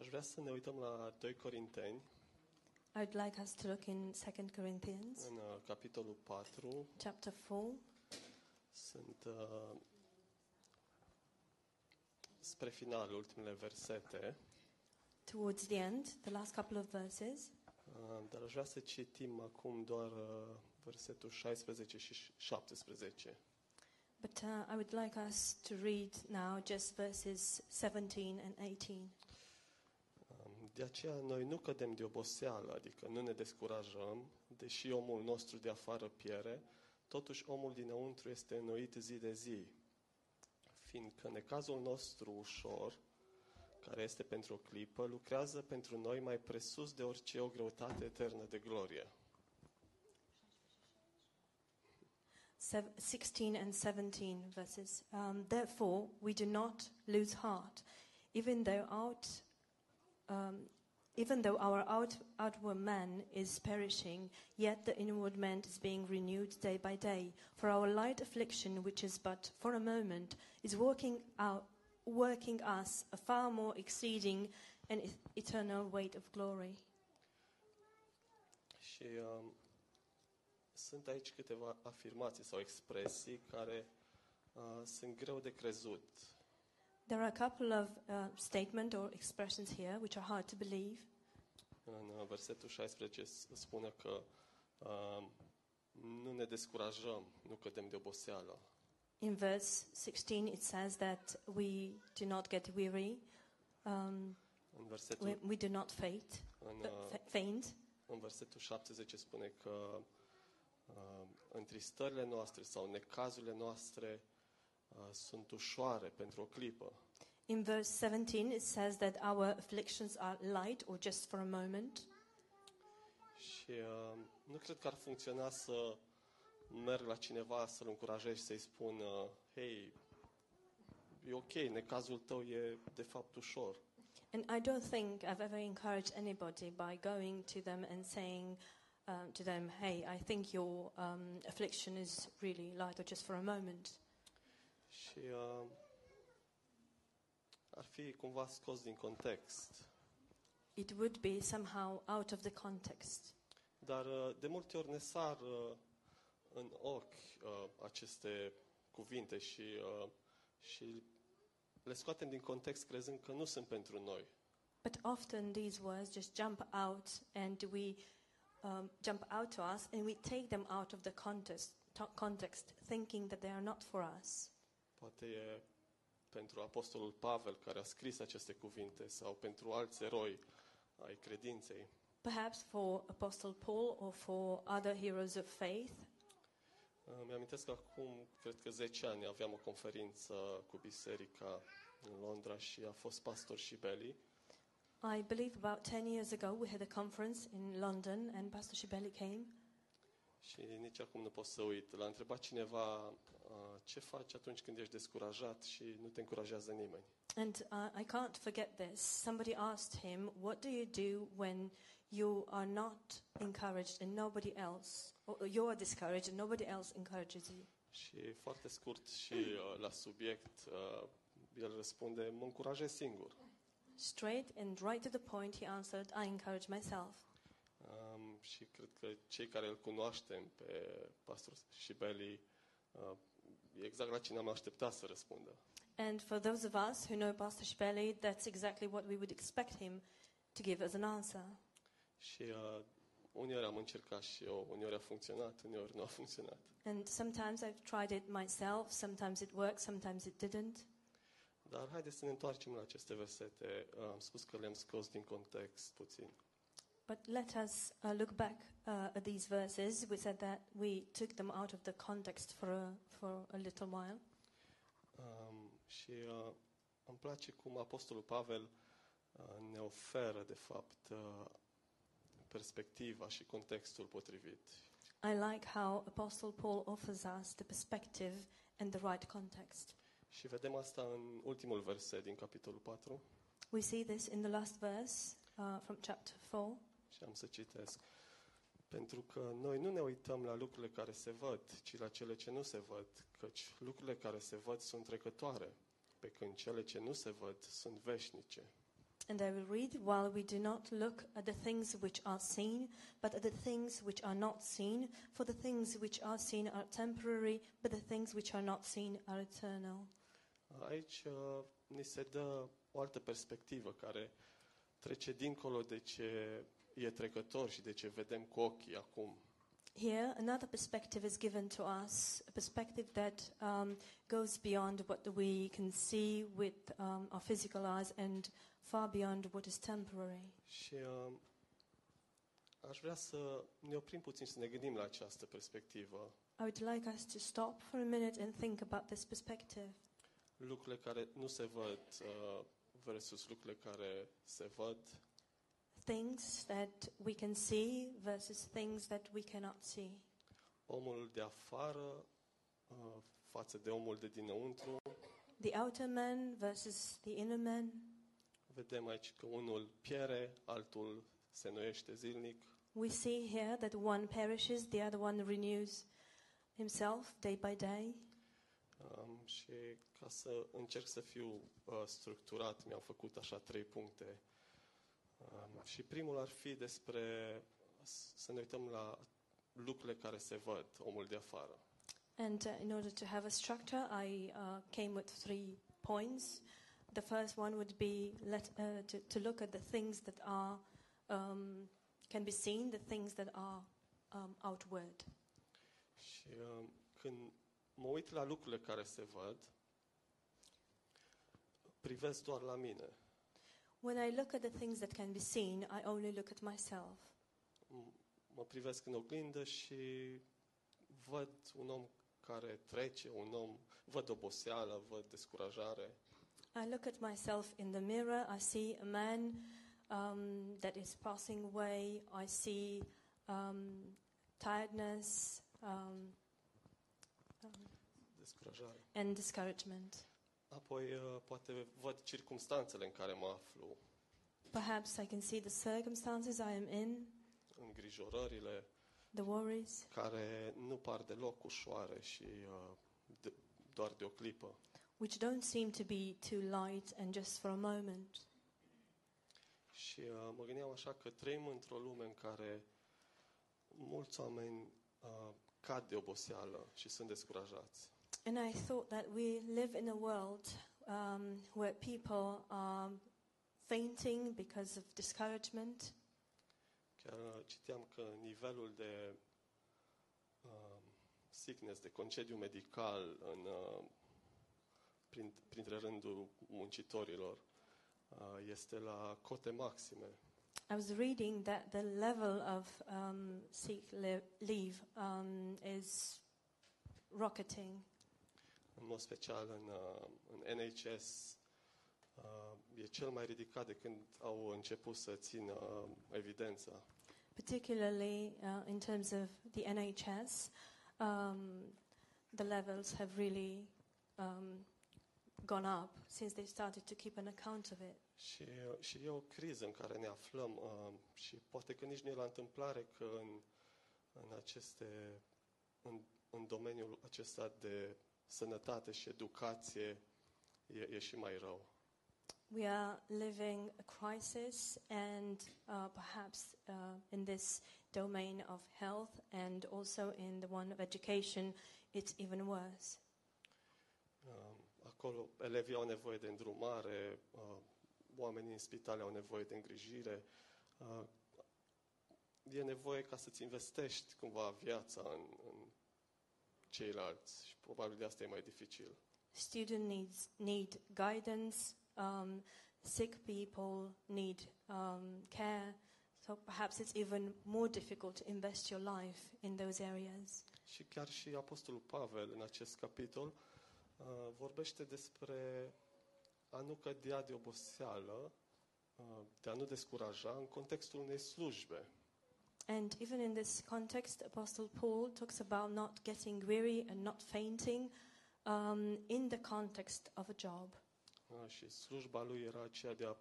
Aș vrea să ne uităm la 2 Corinteni, I'd like us to look in 2 Corinthians în uh, capitolul 4. chapter 4. Sunt uh, spre final ultimele versete, Towards the end, the last couple of verses. uh, dar aș vrea să citim acum doar uh, versetul 16 și 17. But uh, I would like us to read now just verses 17 and 18. Um, De aceea noi nu cădem de oboseală, adică nu ne descurajăm, deși omul nostru de afară piere, totuși omul dinăuntru este înnoit zi de zi, fiindcă necazul nostru ușor, care este pentru o clipă, lucrează pentru noi mai presus de orice o greutate eternă de glorie. Sev- 16 and 17 verses. Um, Therefore, we do not lose heart, even though out, um, even though our out, outward man is perishing, yet the inward man is being renewed day by day. For our light affliction, which is but for a moment, is working out, working us a far more exceeding and eternal weight of glory. Și um, sunt aici câteva afirmații sau expresii care uh, sunt greu de crezut. There are a couple of uh, statements or expressions here which are hard to believe. În uh, versetul 16 s- spune că uh, nu ne descurajăm, nu cădem de oboseală. In verse 16, it says that we do not get weary, um, În versetul, we, we do not faint, în, uh, uh, fa- faint. în versetul 17 spune că uh, întristările noastre sau necazurile noastre uh, sunt ușoare pentru o clipă. In verse 17, it says that our afflictions are light or just for a moment. Și uh, nu cred că ar funcționa să merg la cineva să-l încurajez și să-i spun uh, hei, e ok, necazul tău e de fapt ușor. And I don't think I've ever encouraged anybody by going to them and saying um, to them, hey, I think your um, affliction is really light or just for a moment. Și uh, ar fi cumva scos din context. It would be somehow out of the context. Dar uh, de multe ori ne sar uh, în ochi uh, aceste cuvinte și, uh, și le scoatem din context crezând că nu sunt pentru noi. But often these words just jump out and we um, jump out to us and we take them out of the context, context, thinking that they are not for us. Poate e pentru Apostolul Pavel care a scris aceste cuvinte sau pentru alți eroi ai credinței. Perhaps for Apostle Paul or for other heroes of faith. Uh, Mi-amintesc că acum, cred că 10 ani, aveam o conferință cu biserica în Londra și a fost pastor Shibeli I believe about 10 years ago we had a conference in London and Pastor Shibeli came. și nici acum nu pot să uit. L-a întrebat cineva uh, ce faci atunci când ești descurajat și nu te încurajează nimeni. And uh, I can't forget this. Somebody asked him, What do you do when you are not encouraged and nobody else, or you are discouraged and nobody else encourages you? Și foarte scurt și uh, la subiect, uh, el răspunde, mă încurajez singur. Straight and right to the point, he answered, I encourage myself. Um, și cred că cei care îl cunoaștem pe pastor Shibeli, uh, e exact la cine am așteptat să răspundă. And for those of us who know Pastor Shibeli, that's exactly what we would expect him to give as an answer. Și uh, uneori am încercat și eu, uneori a funcționat, uneori nu a funcționat. And sometimes I've tried it myself, sometimes it worked, sometimes it didn't. Dar haideți să ne întoarcem la aceste versete. Uh, am spus că le-am scos din context puțin. But let us uh, look back uh, at these verses. We said that we took them out of the context for a, for a little while. Um, și uh, îmi place cum Apostolul Pavel uh, ne oferă, de fapt, uh, perspectiva și contextul potrivit. I like how Apostle Paul offers us the perspective and the right context. Și vedem asta în ultimul verset din capitolul 4. We see this in the last verse uh, from chapter 4. Și am să citesc. Pentru că noi nu ne uităm la lucrurile care se văd, ci la cele ce nu se văd, căci lucrurile care se văd sunt trecătoare, pe când cele ce nu se văd sunt veșnice. and I will read, while we do not look at the things which are seen, but at the things which are not seen. For the things which are seen are temporary, but the things which are not seen are eternal. Aici uh, ni se dă o altă perspectivă care trece dincolo de ce e trecător și de ce vedem cu ochii acum. Here, another perspective is given to us, a perspective that um, goes beyond what we can see with um, our physical eyes and far beyond what is temporary. Și uh, aș vrea să ne oprim puțin să ne gândim la această perspectivă. I would like us to stop for a minute and think about this perspective. Lucrurile care nu se văd uh, versus lucrurile care se văd. Things that we can see versus things that we cannot see. Omul de afară uh, față de omul de dinăuntru. The outer man versus the inner man. Vedem aici că unul piere, altul se noiește zilnic. We see here that one perishes, the other one renews himself day by day. Um, și ca să încerc să fiu uh, structurat, mi-am făcut așa trei puncte. Um, și primul ar fi despre s- să ne uităm la lucrurile care se văd, omul de afară. And uh, in order to have a structure, I uh, came with three points. The first one would be let, uh, to, to look at the things that are um, can be seen, the things that are um, outward. Și um, când mă uit la lucrurile care se văd, privesc doar la mine. When I look at the things that can be seen, I only look at myself. Mă privesc în oglindă și văd un om care trece, un om, văd oboseală, văd descurajare. I look at myself in the mirror. I see a man um, that is passing away. I see um, tiredness um, um, and discouragement. Apoi, uh, poate văd circumstanțele în care mă aflu, Perhaps I can see the circumstances I am in, îngrijorările the worries, care nu par deloc ușoare și uh, de, doar de o clipă. which don't seem to be too light and just for a moment. Și uh, mă gândeam așa că trăim într-o lume în care mulți oameni uh, cad de oboseală și sunt descurajați. And I thought that we live in a world um, where people are fainting because of discouragement. Chiar uh, citeam că nivelul de uh, sickness, de concediu medical în, uh, prin, printre rândul muncitorilor uh, este la cote maxime. I was reading that the level of um, sick leave um, is rocketing. În mod special în, uh, în NHS uh, e cel mai ridicat de când au început să țină uh, evidența. particularly uh, in terms of the NHS, um, the levels have really um, gone up since they started to keep an account of it. Și, și e o criză în care ne aflăm uh, și poate că nici nu e la întâmplare că în, în aceste, în, în domeniul acesta de sănătate și educație e, e și mai rău. We are living a crisis, and uh, perhaps uh, in this domain of health and also in the one of education, it's even worse. Uh, acolo elevii au nevoie de îndrumare, uh, oamenii în spitale au nevoie de îngrijire. Uh, e nevoie ca să-ți investești cumva viața în, în ceilalți și probabil de asta e mai dificil. Student needs need guidance. Um, sick people need um, care. So perhaps it's even more difficult to invest your life in those areas. Și chiar și Apostolul Pavel în acest capitol uh, vorbește despre a nu cădea de oboseală, uh, de a nu descuraja în contextul unei slujbe. And even in this context, Apostle Paul talks about not getting weary and not fainting um, in the context of a job. Uh, și slujba lui era aceea de a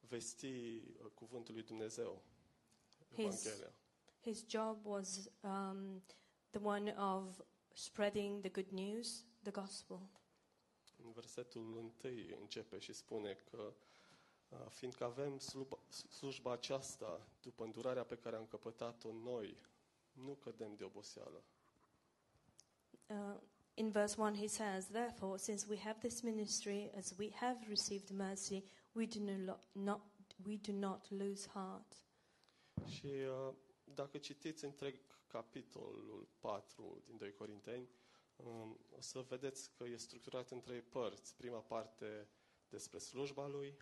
vesti uh, cuvântul lui Dumnezeu, His-. His job was um, the one of spreading the good news, the gospel. În versetul întâi începe și spune că Uh, Fiindcă avem slujba, slujba aceasta, după îndurarea pe care am căpătat-o noi, nu cădem de oboseală. Uh, in verse 1, he says, Therefore, since we have this ministry, as we have received mercy, we do not, not, we do not lose heart. Și uh, dacă citiți întreg capitolul 4 din 2 Corinteni, um, o să vedeți că e structurat în trei părți. Prima parte despre slujba lui,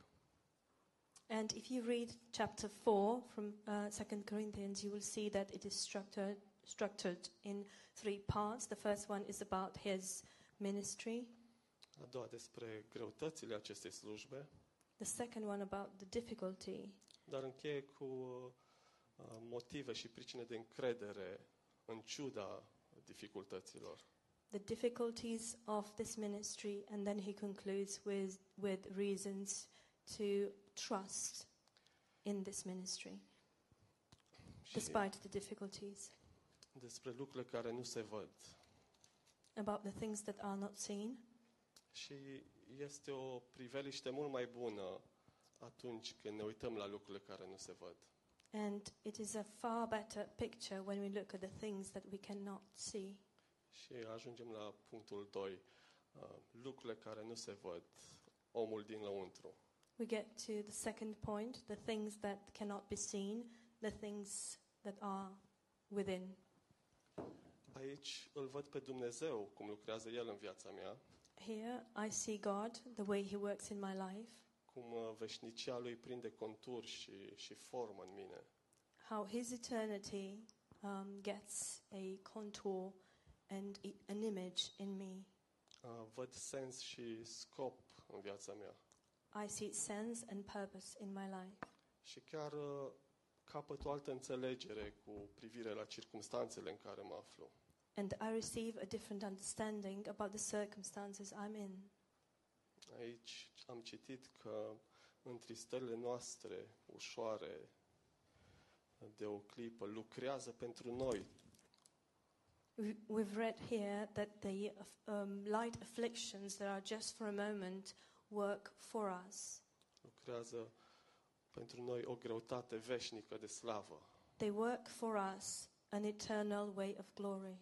And if you read chapter 4 from uh, 2 Corinthians, you will see that it is structured, structured in three parts. The first one is about his ministry, a doua despre greutățile acestei slujbe, the second one about the difficulty, dar încheie cu uh, motive și pricine de încredere în ciuda dificultăților. the difficulties of this ministry, and then he concludes with, with reasons to trust in this ministry, Și despite the difficulties, despre lucrurile care nu se văd. about the things that are not seen. Și este o priveliște mult mai bună atunci când ne uităm la lucrurile care nu se văd. And it is a far better picture when we look at the things that we cannot see. Și ajungem la punctul 2. Lucrurile care nu se văd, omul din lăuntru. We get to the second point the things that cannot be seen, the things that are within. Aici îl văd pe Dumnezeu cum lucrează El în viața mea, Here I see God, the way He works in my life, cum uh, veșnicia Lui prinde contur și, și formă în mine. how His eternity um, gets a contour and an image in me. Uh, Văd sens și scop în viața mea. I see sense and purpose in my life. Și chiar uh, capăt o altă înțelegere cu privire la circumstanțele în care mă aflu. And I receive a different understanding about the circumstances I'm in. Aici am citit că în tristările noastre ușoare de o clipă lucrează pentru noi We- We've read here that the um, light afflictions that are just for a moment work for us. lucrează pentru noi o greutate veșnică de slavă. They work for us an eternal way of glory.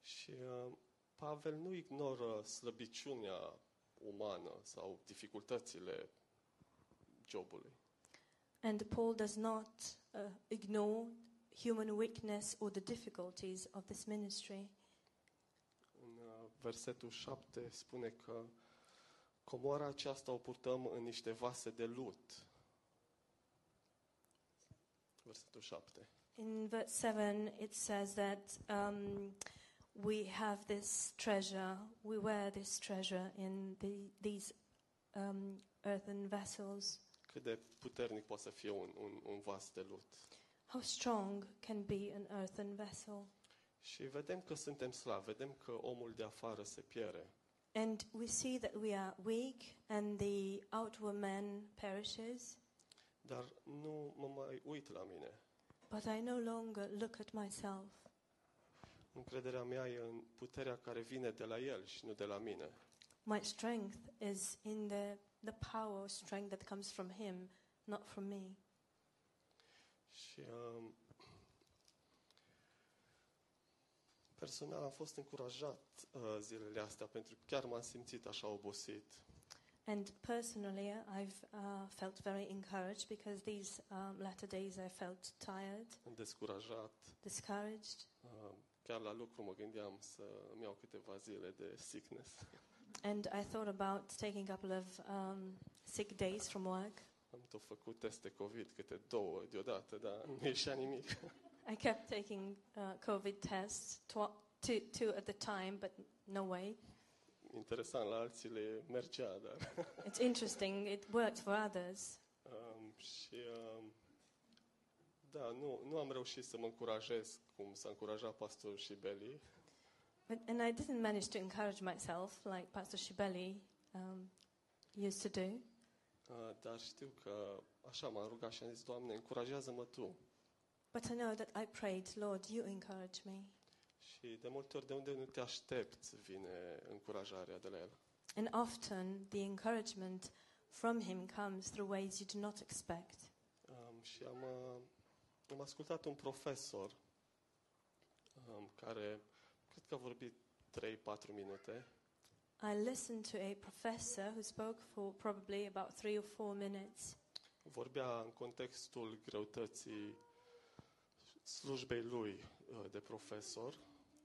Și uh, Pavel nu ignoră slăbiciunea umană sau dificultățile jobului. And Paul does not uh, ignore human weakness or the difficulties of this ministry. În uh, versetul 7 spune că comoara aceasta o purtăm în niște vase de lut. Versetul 7. In verse 7, it says that um, we have this treasure, we wear this treasure in the, these um, earthen vessels. Cât de puternic poate să fie un, un, un vas de lut. How strong can be an earthen vessel? Și vedem că suntem slavi, vedem că omul de afară se pierde. And we see that we are weak and the outward man perishes, Dar nu mă mai uit la mine. but I no longer look at myself. Încrederea mea e în puterea care vine de la El și nu de la mine. My strength is in the, the power or strength that comes from Him, not from me. Și um, personal am fost încurajat uh, zilele astea pentru că chiar m-am simțit așa obosit. And personally, I've uh, felt very encouraged because these um, latter days I felt tired, descurajat. discouraged, Uh, chiar la lucru mă gândeam să îmi iau câteva zile de sickness. and I thought about taking a couple of um, sick days from work. Am tot făcut teste COVID, câte două deodată, dar nu ieșea nimic. I kept taking uh, COVID tests, tw- two, two at the time, but no way. Interesant, la alții le mergea, dar... It's interesting, it worked for others. Um, și um, da, nu, nu am reușit să mă încurajez cum s-a încurajat pastorul și Beli, But, and I didn't manage to encourage myself like Pastor Shibeli um, used to do. uh, dar știu că așa m-am rugat și am zis, Doamne, încurajează-mă Tu. But I know that I prayed, Lord, you encourage me. Și de multe ori de unde nu te aștepți vine încurajarea de la El. And often the encouragement from Him comes through ways you do not expect. Um, și am, uh, am ascultat un profesor um, care cred că a vorbit 3-4 minute I listened to a professor who spoke for probably about three or four minutes. vorbea în contextul greutății slujbei lui uh, de profesor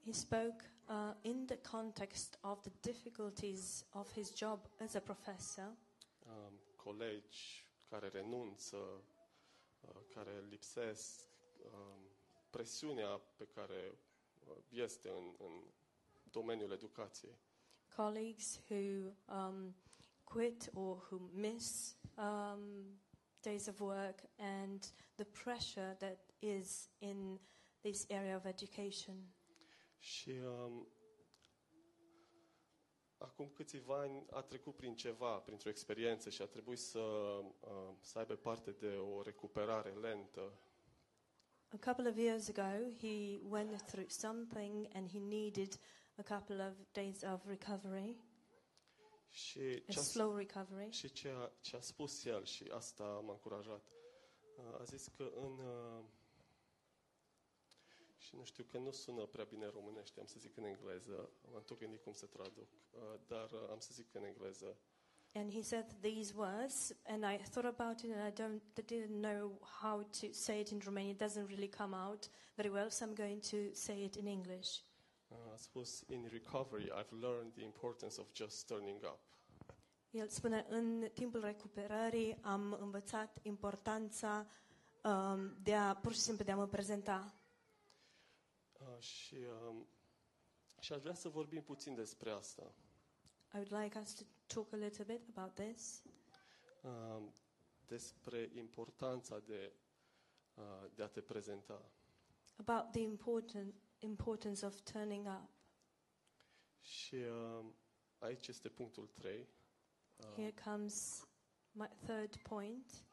He spoke uh, in the context of the difficulties of his job as a professor, um, colegi care renunță, uh, care lipsesc, um, presiunea pe care uh, este în, în domeniul educației. colleagues who um, quit or who miss um, days of work, and the pressure that is in this area of education. Și um, acum câțiva ani a trecut prin ceva, printr-o experiență și a trebuit să, uh, să aibă parte de o recuperare lentă. A couple of years ago, he went through something and he needed a couple of days of recovery, Și a ce a, slow recovery. și ce a, ce a spus el, și asta m-a încurajat, uh, a zis că în... uh, Și nu știu că nu sună prea bine în românește, am să zic în engleză, m-am tot gândit cum să traduc, uh, dar uh, am să zic în engleză. And he said these words, and I thought about it, and I don't, I didn't know how to say it in Romanian. It doesn't really come out very well, so I'm going to say it in English. Uh, A spus, in recovery, I've learned the importance of just turning up. El spune, în timpul recuperării am învățat importanța um, de a, pur și simplu, de a mă prezenta. Uh, și, um, și aș vrea să vorbim puțin despre asta. I would like us to talk a little bit about this, Um, despre importanța de, uh, de a te prezenta. about the important importance of turning up. Și um, aici este punctul 3. Uh, Here comes my third point.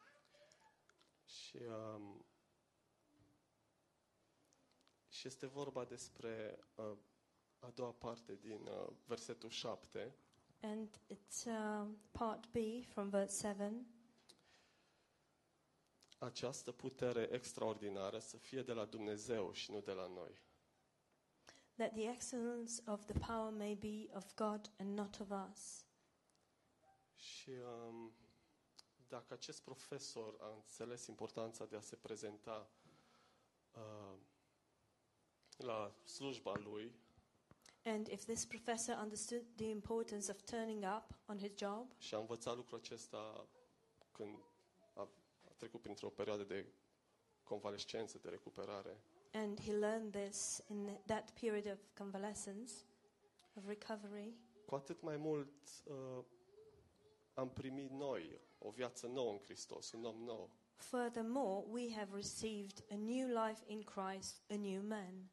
și, um, și este vorba despre uh, a doua parte din uh, versetul 7. And it's uh, part B from verse 7. Această putere extraordinară să fie de la Dumnezeu și nu de la noi. That the excellence of the power may be of God and not of us. Și um, dacă acest profesor a înțeles importanța de a se prezenta uh, la slujba lui, And if this professor understood the importance of turning up on his job și a învățat lucrul acesta când a, a trecut printr-o perioadă de convalescență, de recuperare, and he learned this in that period of convalescence, of recovery, cu atât mai mult uh, am primit noi o viață nouă în Hristos, un om nou. furthermore, we have received a new life in Christ, a new man.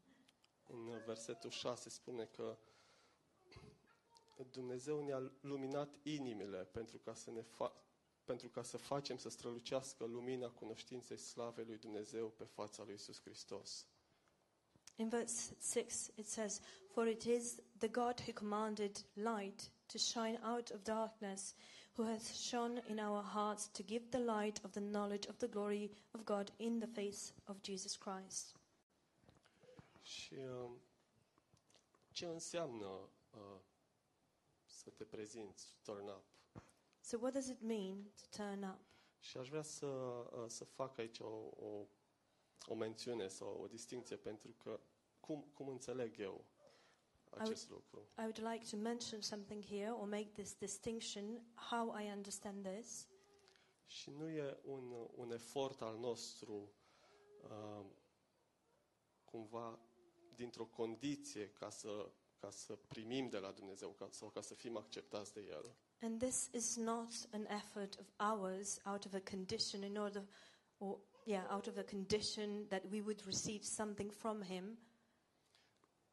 În versetul 6 spune că Dumnezeu ne-a luminat inimile pentru ca să ne fa- pentru ca să facem să strălucească lumina cunoștinței slavei lui Dumnezeu pe fața lui Isus Hristos. In verse 6, it says, For it is the God who commanded light to shine out of darkness, who hath shone in our hearts to give the light of the knowledge of the glory of God in the face of Jesus Christ. Și uh, ce înseamnă uh, să te prezinți, to turn up? So, what does it mean to turn up? Și aș vrea să, uh, să fac aici o, o, o mențiune sau o distinție pentru că cum, cum înțeleg eu acest lucru? I would like to mention something here or make this distinction how I understand this. Și nu e un, un efort al nostru uh, cumva dintr-o condiție ca să, ca să primim de la Dumnezeu ca, sau ca să fim acceptați de El. And this is not an effort of ours out of a condition in order, or yeah, out of a condition that we would receive something from Him.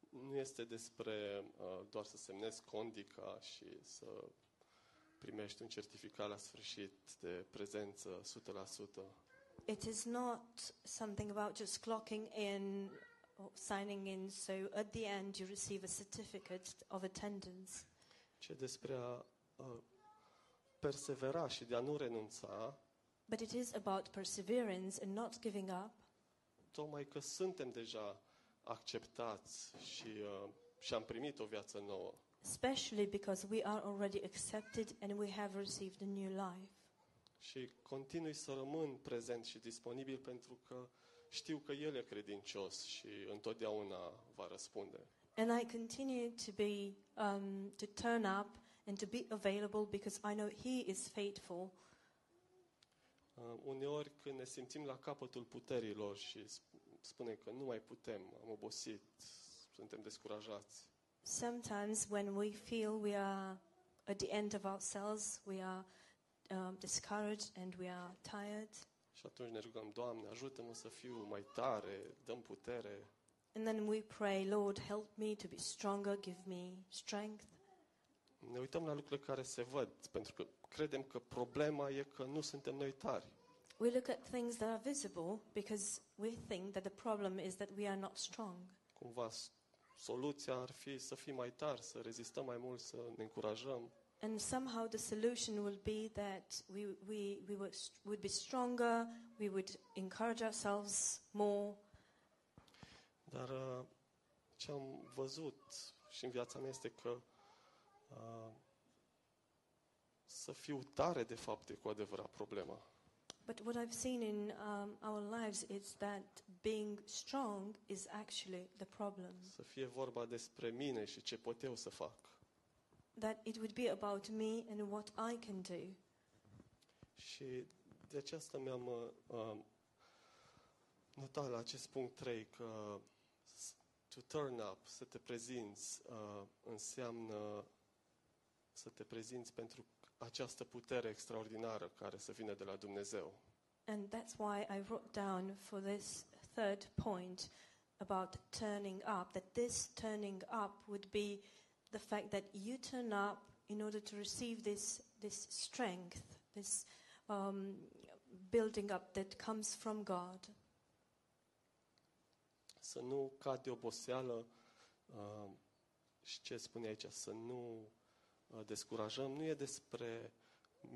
Nu este despre uh, doar să semnezi condica și să primești un certificat la sfârșit de prezență 100%. It is not something about just clocking in or signing in, so at the end you receive a certificate of attendance. ci despre a, uh, persevera și de a nu renunța, But it is about perseverance and not giving up, tocmai că suntem deja acceptați și, uh, și am primit o viață nouă. especially because we are already accepted and we have received a new life. Și continui să rămân prezent și disponibil pentru că știu că El e credincios și întotdeauna va răspunde. And I continue to be um, to turn up and to be available because I know He is faithful. Uh, uneori când ne simțim la capătul puterilor și sp- spunem că nu mai putem, am obosit, suntem descurajați, Sometimes when we feel we are at the end of ourselves, we are um, discouraged and we are tired. Și atunci ne rugăm, Doamne, ajută-mă să fiu mai tare, dăm putere. And then we pray, Lord, help me to be stronger, give me strength. Ne uităm la lucrurile care se văd, pentru că credem că problema e că nu suntem noi tari. We look at things that are visible because we think that the problem is that we are not strong. Cumva s- soluția ar fi să fim mai tari, să rezistăm mai mult, să ne încurajăm. And somehow the solution will be that we, we, we would, would be stronger, we would encourage ourselves more. Dar uh, ce am văzut și în viața mea este că uh, să fiu tare, de fapt, e cu adevărat problema. But what I've seen in um, our lives is that being strong is actually the problem. Să fie vorba despre mine și ce pot eu să fac. That it would be about me and what I can do. Și de aceasta mi-am uh, uh, notat la acest punct 3 că s- to turn up, să te prezinți, uh, înseamnă să te prezinți pentru această putere extraordinară care să vină de la Dumnezeu. And that's why I wrote down for this third point about turning up, that this turning up would be the fact that you turn up in order to receive this, this strength, this um, building up that comes from God. Să nu cad de oboseală uh, și ce spune aici, să nu uh, descurajăm. Nu e despre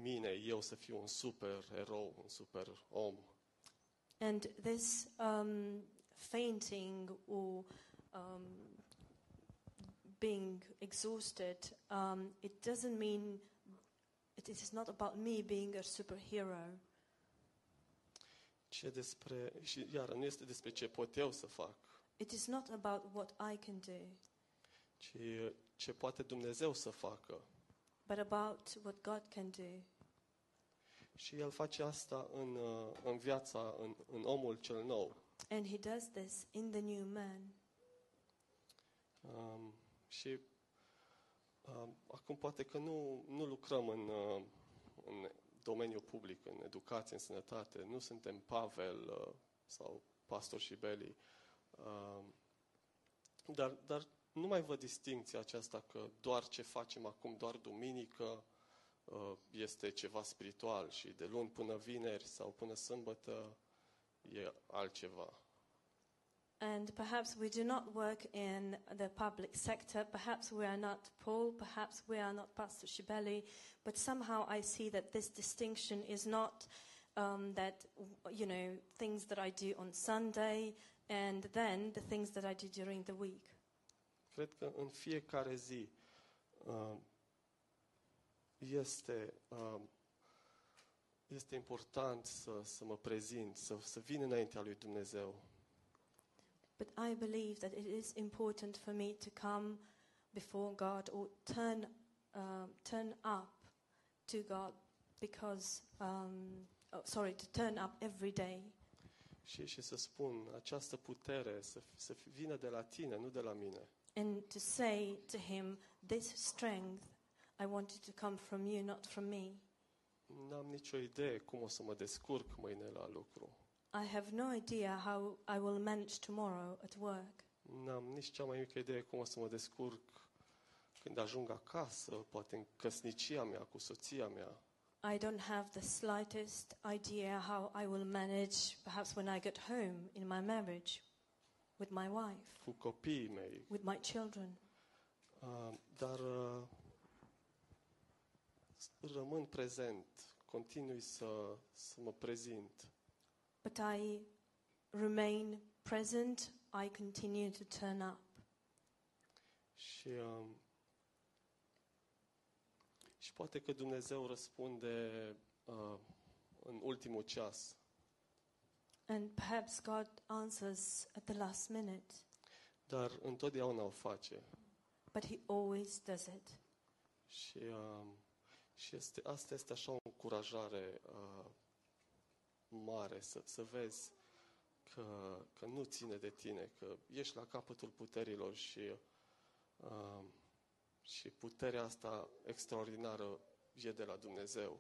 mine, eu să fiu un super erou, un super om, And this um, fainting or um, being exhausted, um, it doesn't mean it is not about me being a superhero. ci e despre, și iară, nu este despre ce pot eu să fac, It is not about what I can do, ci ce poate Dumnezeu să facă. but about what God can do. Și El face asta în, uh, în viața, în, în omul cel nou. And He does this in the new man. Um, și um, acum poate că nu, nu lucrăm în, uh, în domeniul public, în educație, în sănătate, nu suntem Pavel uh, sau Pastor și Beli, um, dar, dar nu mai văd distinția aceasta că doar ce facem acum, doar duminică, uh, este ceva spiritual și de luni până vineri sau până sâmbătă e altceva. And perhaps we do not work in the public sector. Perhaps we are not Paul. Perhaps we are not Pastor Shibeli. But somehow I see that this distinction is not um, that, you know, things that I do on Sunday and then the things that I do during the week. Cred că în fiecare zi uh, este, uh, este important să, să mă prezint, să, să vin înaintea lui Dumnezeu. But I believe that it is important for me to come before God or turn, uh, turn up to God because, um, oh, sorry, to turn up every day Și, și să spun, această putere să, să vină de la tine, nu de la mine. and to say to Him, This strength, I want it to come from you, not from me. N-am nicio idee cum o să mă descurc mâine la lucru. I have no idea how I will manage tomorrow at work. N-am nici cea mai mică idee cum o să mă descurc când ajung acasă, poate în căsnicia mea, cu soția mea. I don't have the slightest idea how I will manage, perhaps when I get home in my marriage, with my wife, cu copiii mei. with my children. Uh, dar uh, rămân prezent, continui să, să mă prezint. But I remain present, I continue to turn up. Și, um, și poate că Dumnezeu răspunde uh, în ultimul ceas. And perhaps God answers at the last minute, Dar întotdeauna o face. but He always does it. Și, um, și este, asta este așa o încurajare uh, mare, să, să vezi că, că nu ține de tine, că ești la capătul puterilor și, uh, și puterea asta extraordinară e de la Dumnezeu.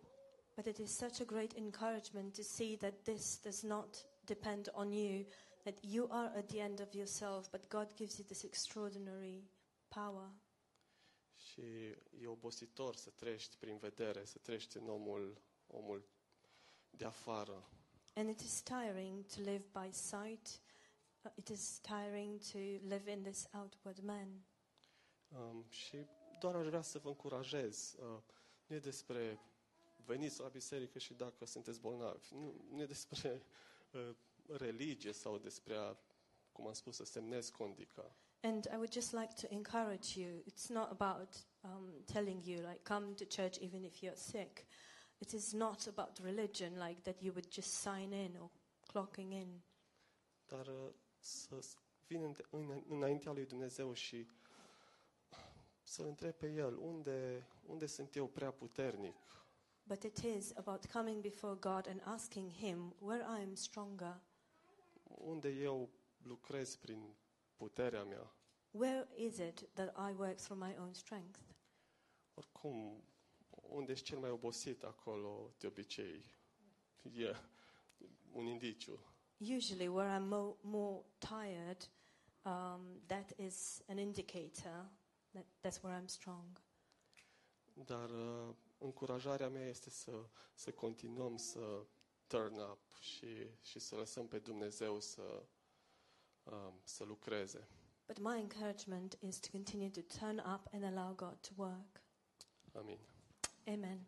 But it is such a great encouragement to see that this does not depend on you, that you are at the end of yourself, but God gives you this extraordinary power. Și e obositor să trăiești prin vedere, să trăiești în omul, omul de afară. And it is tiring to live by sight. Uh, It is tiring to live in this outward man. Um, și doar aș vrea să vă încurajez. Uh, nu e despre veniți la biserică și dacă sunteți bolnavi. Nu, nu e despre uh, religie sau despre a, cum am spus, să semnezi condica. And I would just like to encourage you. It's not about um, telling you, like, come to church even if you're sick. It is not about religion, like that you would just sign in or clocking in. Dar uh, să vin în, înaintea lui Dumnezeu și să-L întreb pe El, unde, unde sunt eu prea puternic? But it is about coming before God and asking Him where I am stronger, Unde eu lucrez prin puterea mea? where is it that I work through my own strength. Oricum, unde ești cel mai obosit acolo, de obicei, e un indiciu. Usually, where I'm mo- more tired, um, that is an indicator that that's where I'm strong. Dar uh, încurajarea mea este să, să continuăm să turn up și, și să lăsăm pe Dumnezeu să, um, să lucreze. But my encouragement is to continue to turn up and allow God to work. Amin. Amen.